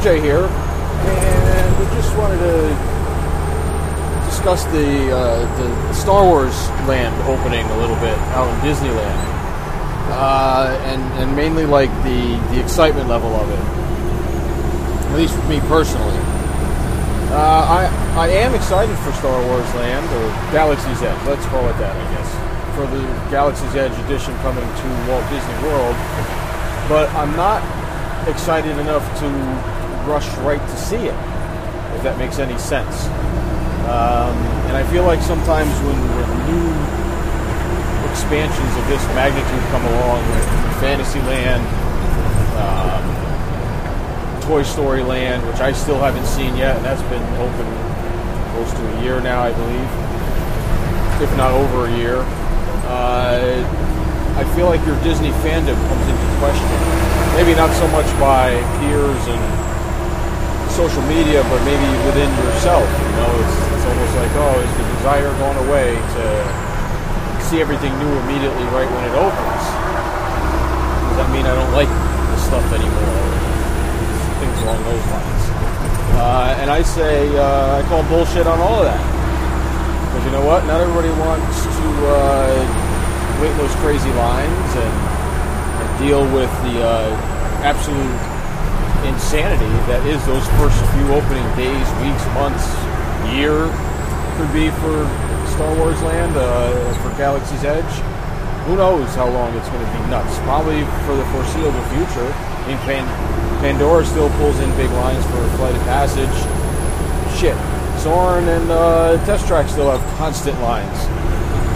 RJ here, and we just wanted to discuss the uh, the Star Wars land opening a little bit out in Disneyland, uh, and and mainly like the the excitement level of it. At least for me personally. Uh, I I am excited for Star Wars Land or Galaxy's Edge. Let's call it that, I guess, for the Galaxy's Edge edition coming to Walt Disney World. But I'm not excited enough to rush right to see it, if that makes any sense. Um, and I feel like sometimes when, when new expansions of this magnitude come along, like Fantasyland, um, Toy Story Land, which I still haven't seen yet, and that's been open close to a year now, I believe, if not over a year. Uh, I feel like your Disney fandom comes into question. Maybe not so much by peers and social media, but maybe within yourself. You know, it's, it's almost like, oh, is the desire going away to see everything new immediately right when it opens? Does that mean I don't like the stuff anymore? Things along those lines. Uh, and I say, uh, I call bullshit on all of that. Because you know what? Not everybody wants to uh, wait those crazy lines and, and deal with the uh, absolute insanity that is those first few opening days, weeks, months, year could be for Star Wars Land, uh, for Galaxy's Edge. Who knows how long it's going to be nuts? Probably for the foreseeable future. I mean, Pan- Pandora still pulls in big lines for Flight of Passage. Shit. Soarin' and uh, Test Track still have constant lines.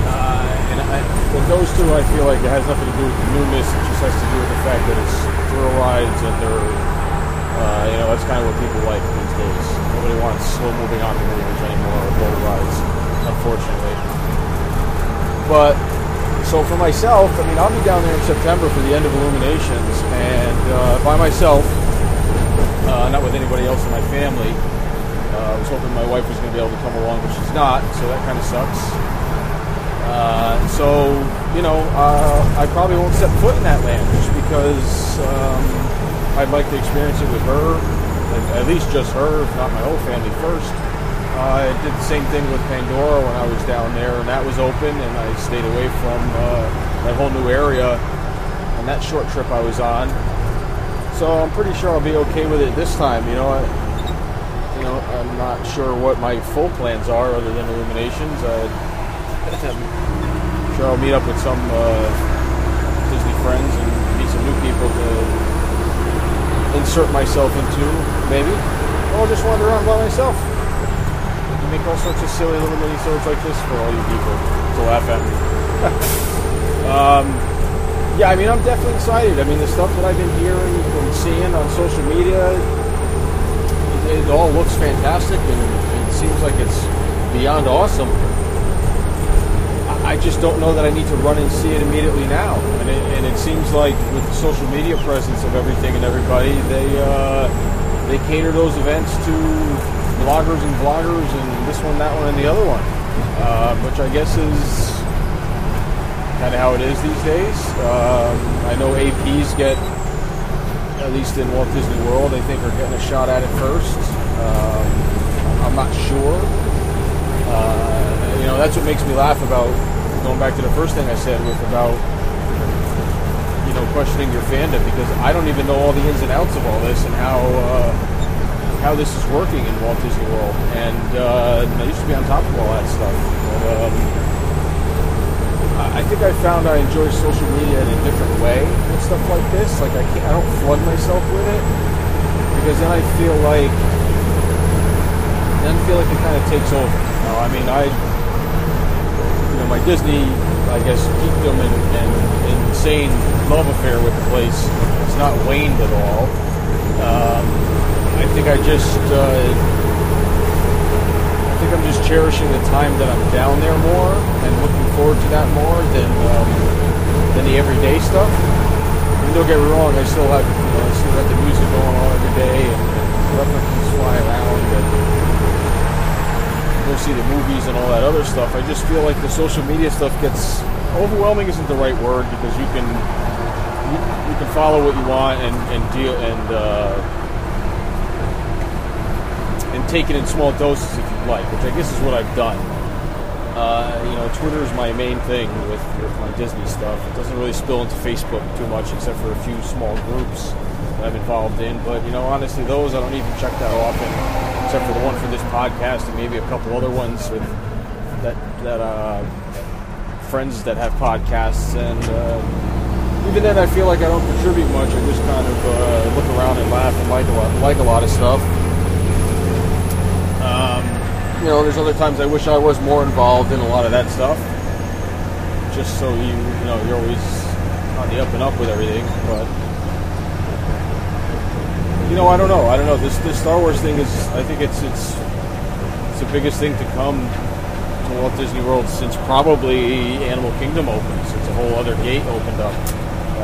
Uh, and I, with those two, I feel like it has nothing to do with the newness. It just has to do with the fact that it's thrill rides and they're, uh, you know, that's kind of what people like these days. Nobody wants slow-moving operators anymore or boat rides, unfortunately. But so for myself, I mean, I'll be down there in September for the end of Illuminations, and uh, by myself, uh, not with anybody else in my family. Uh, I was hoping my wife was going to be able to come along, but she's not, so that kind of sucks. Uh, so, you know, uh, I probably won't set foot in that land just because um, I'd like to experience it with her, at least just her, if not my whole family first. Uh, I did the same thing with Pandora when I was down there, and that was open, and I stayed away from uh, that whole new area on that short trip I was on. So I'm pretty sure I'll be okay with it this time. You know, I, you know, I'm not sure what my full plans are other than Illuminations. I'm sure I'll meet up with some uh, Disney friends and meet some new people to insert myself into, maybe. Or I'll just wander around by myself. You make all sorts of silly little minisodes like this for all you people to laugh at me. um, yeah, I mean, I'm definitely excited. I mean, the stuff that I've been hearing and seeing on social media, it, it all looks fantastic and it seems like it's beyond awesome. I just don't know that I need to run and see it immediately now. And it, and it seems like with the social media presence of everything and everybody, they uh, they cater those events to bloggers and vloggers and this one, that one, and the other one, uh, which I guess is kind of how it is these days. Um, I know APs get, at least in Walt Disney World, they think are getting a shot at it first. Um, I'm not sure. Uh, you know, that's what makes me laugh about going back to the first thing I said with about you know questioning your fandom because I don't even know all the ins and outs of all this and how uh, how this is working in Walt Disney World. And uh, I used to be on top of all that stuff. But, um, I think I found I enjoy social media in a different way with stuff like this. Like I can't, I don't flood myself with it because then I feel like then feel like it kind of takes over. You know, I mean, I know my Disney, I guess, geekdom and, and insane love affair with the place has not waned at all. Um, I think I just. Uh, I think I'm just cherishing the time that I'm down there more and looking forward to that more than um, than the everyday stuff. And don't get me wrong, I still have you know, I still got the music going on every day and, and references fly around and go see the movies and all that other stuff. I just feel like the social media stuff gets overwhelming isn't the right word because you can you, you can follow what you want and, and deal and uh, and take it in small doses if you like, which I guess is what I've done. Uh, you know, Twitter is my main thing with, with my Disney stuff. It doesn't really spill into Facebook too much, except for a few small groups I'm involved in. But you know, honestly, those I don't even check that often, except for the one for this podcast and maybe a couple other ones with that that uh, friends that have podcasts. And uh, even then, I feel like I don't contribute much. I just kind of uh, look around and laugh and like a lot, like a lot of stuff. Um, you know, there's other times I wish I was more involved in a lot of that stuff. Just so you, you know, you're always on the up and up with everything. But you know, I don't know. I don't know. This this Star Wars thing is. I think it's it's it's the biggest thing to come to Walt Disney World since probably Animal Kingdom opened. Since a whole other gate opened up.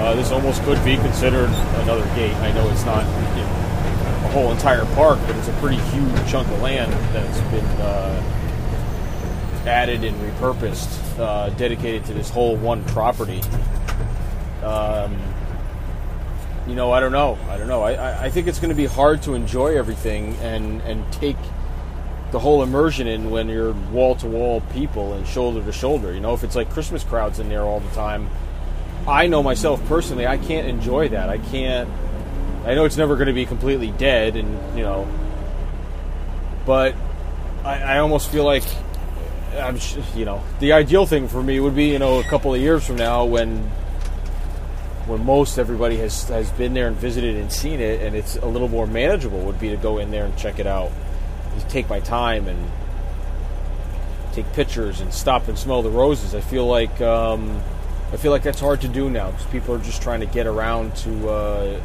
Uh, this almost could be considered another gate. I know it's not you know, a whole entire park, but it's a pretty huge chunk of land that's been uh, added and repurposed, uh, dedicated to this whole one property. Um, you know, I don't know. I don't know. I, I, think it's going to be hard to enjoy everything and, and take the whole immersion in when you're wall to wall people and shoulder to shoulder. You know, if it's like Christmas crowds in there all the time, I know myself personally, I can't enjoy that. I can't. I know it's never going to be completely dead, and you know, but I, I almost feel like I'm, you know, the ideal thing for me would be, you know, a couple of years from now when when most everybody has has been there and visited and seen it, and it's a little more manageable, would be to go in there and check it out, take my time and take pictures and stop and smell the roses. I feel like um, I feel like that's hard to do now because people are just trying to get around to uh,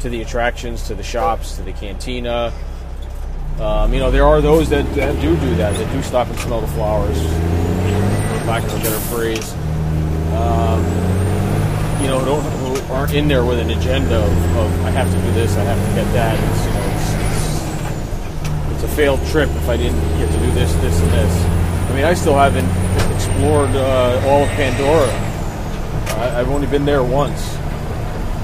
to the attractions, to the shops, to the cantina. Um, you know, there are those that, that do do that, that do stop and smell the flowers, for lack of a better phrase. Um, you know, don't, aren't in there with an agenda of, of I have to do this, I have to get that. It's, you know, it's, it's, it's a failed trip if I didn't get to do this, this, and this. I mean, I still haven't explored uh, all of Pandora. I, I've only been there once,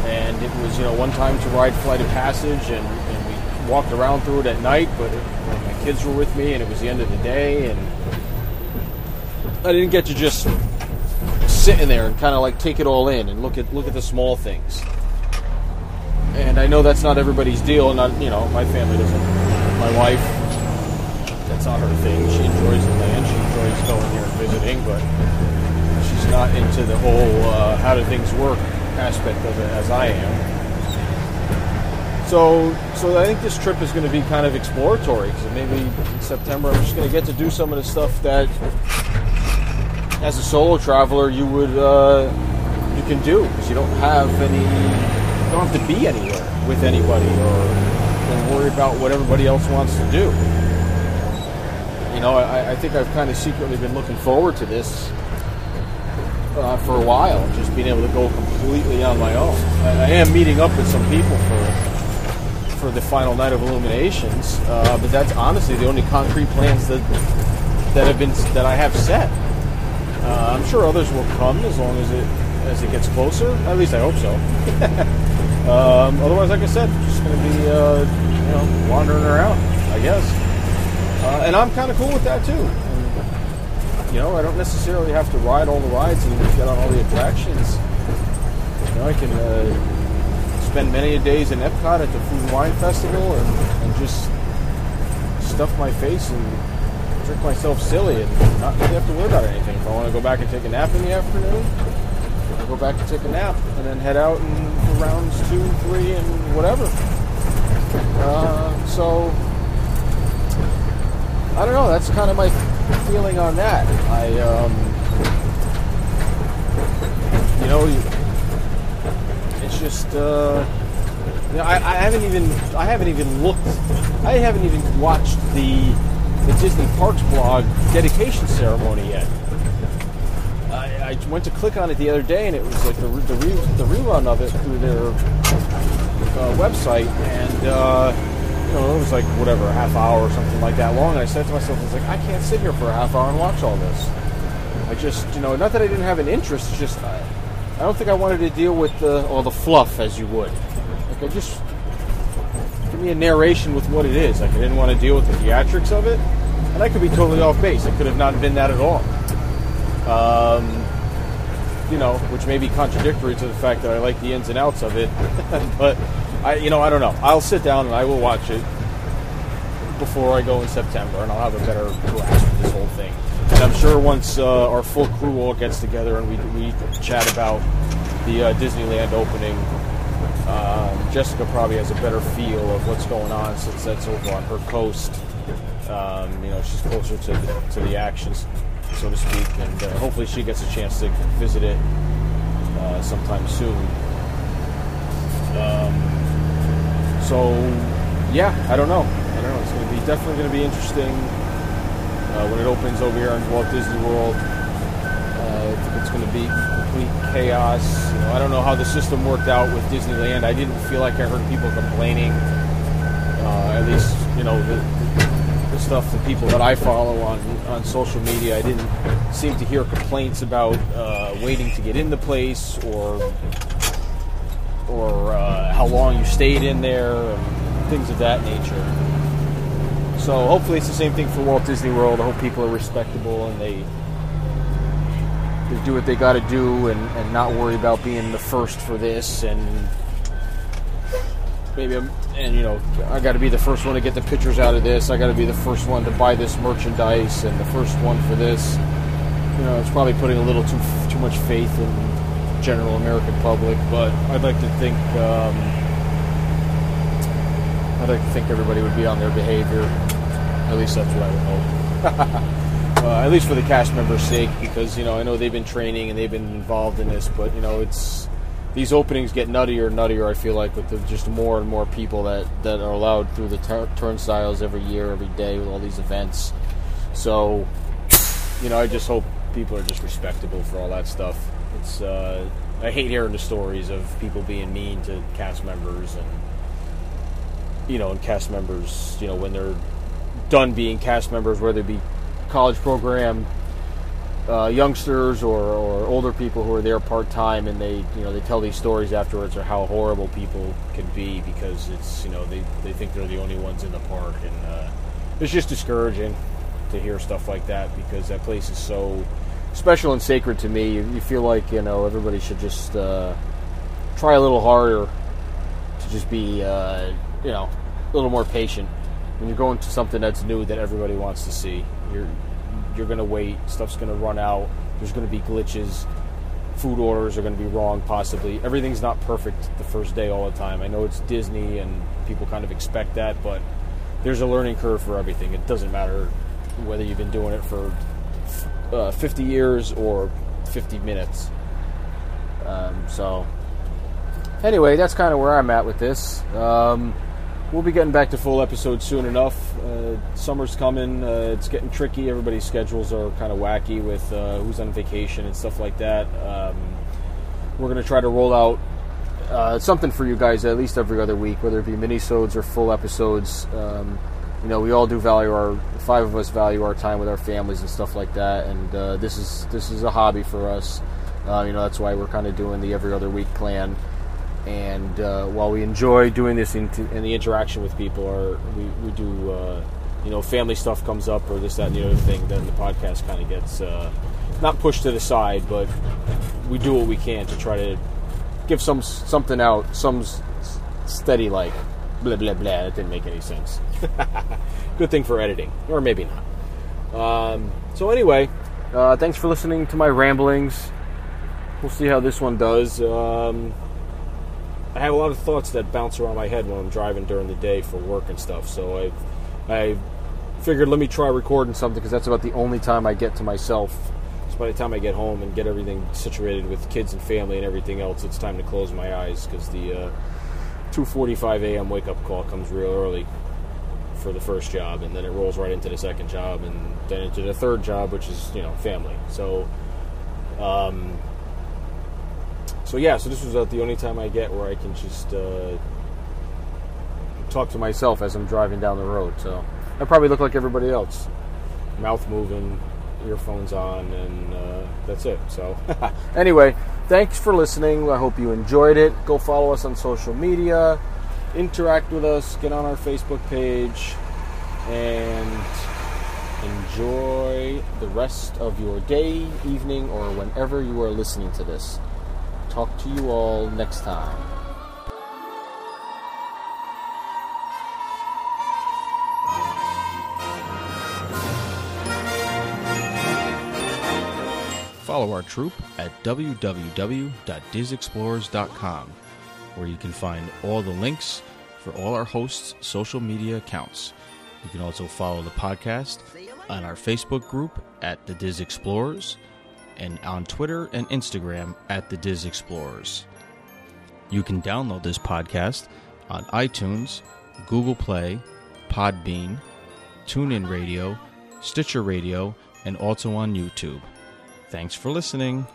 and it was you know one time to ride Flight of Passage, and, and we walked around through it at night. But it, my kids were with me, and it was the end of the day, and I didn't get to just sit in there and kind of like take it all in and look at look at the small things. And I know that's not everybody's deal, and not you know my family doesn't. My wife, that's not her thing. She enjoys the land. She enjoys going here and visiting, but she's not into the whole uh, how do things work aspect of it as I am. So, so I think this trip is going to be kind of exploratory because maybe in September I'm just going to get to do some of the stuff that, as a solo traveler, you would uh, you can do because you don't have any, you don't have to be anywhere with anybody or, or worry about what everybody else wants to do. You know, I, I think I've kind of secretly been looking forward to this uh, for a while, just being able to go completely on my own. I, I am meeting up with some people for for the final night of Illuminations, uh, but that's honestly the only concrete plans that that have been that I have set. Uh, I'm sure others will come as long as it as it gets closer. At least I hope so. um, otherwise, like I said, just going to be uh, you know wandering around, I guess. Uh, and I'm kind of cool with that too. And, you know, I don't necessarily have to ride all the rides and get on all the attractions. You know, I can uh, spend many days in Epcot at the Food and Wine Festival and, and just stuff my face and drink myself silly and not really have to worry about anything. If I want to go back and take a nap in the afternoon, I'll go back and take a nap and then head out for rounds two, three, and whatever. Uh, so I don't know. That's kind of my feeling on that. I, um, you know, it's just, uh, you know, I, I haven't even, I haven't even looked, I haven't even watched the the Disney Parks blog dedication ceremony yet. I, I went to click on it the other day, and it was like the the, re, the rerun of it through their uh, website, and. Uh, you know, it was like whatever, a half hour or something like that long. And I said to myself, I was like, I can't sit here for a half hour and watch all this. I just, you know, not that I didn't have an interest, it's just, uh, I don't think I wanted to deal with the all the fluff as you would. Like I just me a narration with what it is. Like I didn't want to deal with the theatrics of it, and I could be totally off base. It could have not been that at all. Um, you know, which may be contradictory to the fact that I like the ins and outs of it. but I, you know, I don't know. I'll sit down and I will watch it before I go in September, and I'll have a better grasp of this whole thing. And I'm sure once uh, our full crew all gets together and we, we chat about the uh, Disneyland opening, um, Jessica probably has a better feel of what's going on since that's over on her coast. Um, you know, she's closer to the, to the actions, so to speak, and uh, hopefully she gets a chance to visit it uh, sometime soon. Um, so, yeah, I don't know. I don't know. It's going to be definitely going to be interesting uh, when it opens over here in Walt Disney World. Uh, it's going to be complete chaos. You know, I don't know how the system worked out with Disneyland. I didn't feel like I heard people complaining. Uh, at least, you know, the, the stuff the people that I follow on on social media, I didn't seem to hear complaints about uh, waiting to get in the place or or uh, how long you stayed in there and things of that nature. So hopefully it's the same thing for Walt Disney World. I hope people are respectable and they do what they got to do and, and not worry about being the first for this and maybe I'm, and you know I got to be the first one to get the pictures out of this. I got to be the first one to buy this merchandise and the first one for this. You know, it's probably putting a little too too much faith in general American public, but I'd like to think um, I'd like to think everybody would be on their behavior at least that's what I would hope. uh, at least for the cast members' sake, because you know I know they've been training and they've been involved in this, but you know it's these openings get nuttier and nuttier. I feel like with the, just more and more people that that are allowed through the tur- turnstiles every year, every day with all these events. So, you know, I just hope people are just respectable for all that stuff. It's uh, I hate hearing the stories of people being mean to cast members and you know, and cast members, you know, when they're done being cast members, whether it be college program uh, youngsters or, or older people who are there part time, and they you know they tell these stories afterwards, or how horrible people can be because it's you know they, they think they're the only ones in the park, and uh, it's just discouraging to hear stuff like that because that place is so special and sacred to me. You, you feel like you know everybody should just uh, try a little harder to just be uh, you know a little more patient when you're going to something that's new that everybody wants to see, you're you're going to wait. Stuff's going to run out. There's going to be glitches. Food orders are going to be wrong, possibly. Everything's not perfect the first day all the time. I know it's Disney and people kind of expect that, but there's a learning curve for everything. It doesn't matter whether you've been doing it for uh, 50 years or 50 minutes. Um, so, anyway, that's kind of where I'm at with this. Um, we'll be getting back to full episodes soon enough. Uh, summer's coming. Uh, it's getting tricky. Everybody's schedules are kind of wacky with uh, who's on vacation and stuff like that. Um, we're going to try to roll out uh, something for you guys at least every other week, whether it be minisodes or full episodes. Um, you know, we all do value our five of us value our time with our families and stuff like that, and uh, this is this is a hobby for us. Uh, you know, that's why we're kind of doing the every other week plan and uh, while we enjoy doing this in, and the interaction with people, or we, we do, uh, you know, family stuff comes up or this, that, and the other thing, then the podcast kind of gets uh, not pushed to the side, but we do what we can to try to give some something out, some steady like blah blah blah. That didn't make any sense. Good thing for editing, or maybe not. Um, so anyway, uh, thanks for listening to my ramblings. We'll see how this one does. Um, I have a lot of thoughts that bounce around my head when I'm driving during the day for work and stuff. So I, I figured let me try recording something because that's about the only time I get to myself. So by the time I get home and get everything situated with kids and family and everything else, it's time to close my eyes because the uh, 2:45 a.m. wake up call comes real early for the first job, and then it rolls right into the second job, and then into the third job, which is you know family. So. Um, so yeah, so this was uh, the only time I get where I can just uh, talk to myself as I'm driving down the road. So I probably look like everybody else, mouth moving, earphones on, and uh, that's it. So anyway, thanks for listening. I hope you enjoyed it. Go follow us on social media, interact with us, get on our Facebook page, and enjoy the rest of your day, evening, or whenever you are listening to this. Talk to you all next time. Follow our troop at www.disexplorers.com, where you can find all the links for all our hosts' social media accounts. You can also follow the podcast on our Facebook group at the Dis Explorers and on Twitter and Instagram at the Dis Explorers. You can download this podcast on iTunes, Google Play, Podbean, TuneIn Radio, Stitcher Radio, and also on YouTube. Thanks for listening.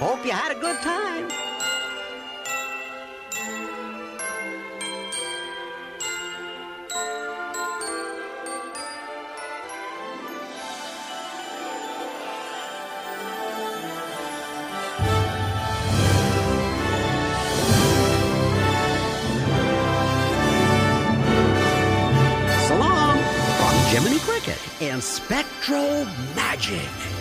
Hope you had a good time. From Jiminy Cricket and Spectro Magic.